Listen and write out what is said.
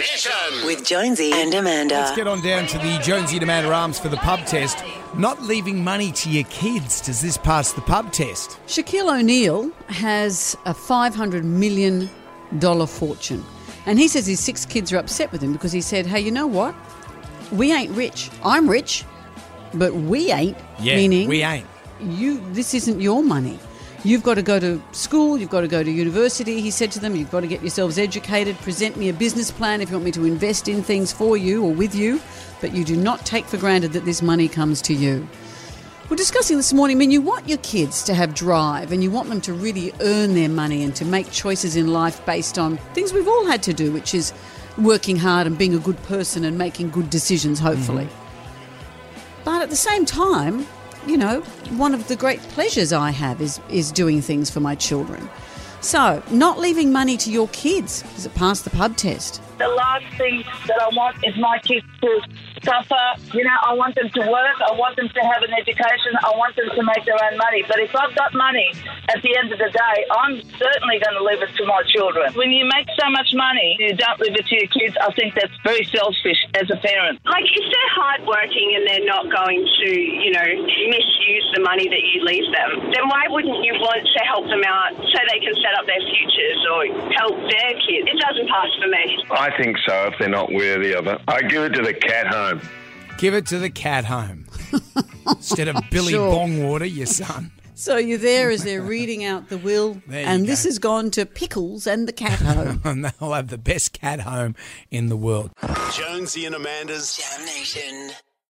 Mission. With Jonesy and Amanda. Let's get on down to the Jonesy and Amanda Arms for the pub test. Not leaving money to your kids. Does this pass the pub test? Shaquille O'Neal has a $500 million fortune. And he says his six kids are upset with him because he said, hey, you know what? We ain't rich. I'm rich, but we ain't. Yeah, meaning we ain't. you this isn't your money. You've got to go to school, you've got to go to university, he said to them, you've got to get yourselves educated, present me a business plan if you want me to invest in things for you or with you, but you do not take for granted that this money comes to you. We're discussing this morning, I mean, you want your kids to have drive and you want them to really earn their money and to make choices in life based on things we've all had to do, which is working hard and being a good person and making good decisions, hopefully. Mm-hmm. But at the same time, you know, one of the great pleasures I have is, is doing things for my children. So, not leaving money to your kids. Does it pass the pub test? the last thing that I want is my kids to suffer. You know, I want them to work. I want them to have an education. I want them to make their own money. But if I've got money at the end of the day, I'm certainly going to leave it to my children. When you make so much money, you don't leave it to your kids. I think that's very selfish as a parent. Like, if they're hardworking and they're not going to, you know, misuse the money that you leave them, then why wouldn't you want to help them out so they can set up their futures or help their kids? It doesn't pass for me. I think so if they're not worthy of it. I give it to the cat home. Give it to the cat home. Instead of Billy Sure. Bongwater, your son. So you're there as they're reading out the will, There you and go. this has gone to Pickles and the cat home. And they'll have the best cat home in the world. Jonesy and Amanda's JAMNation.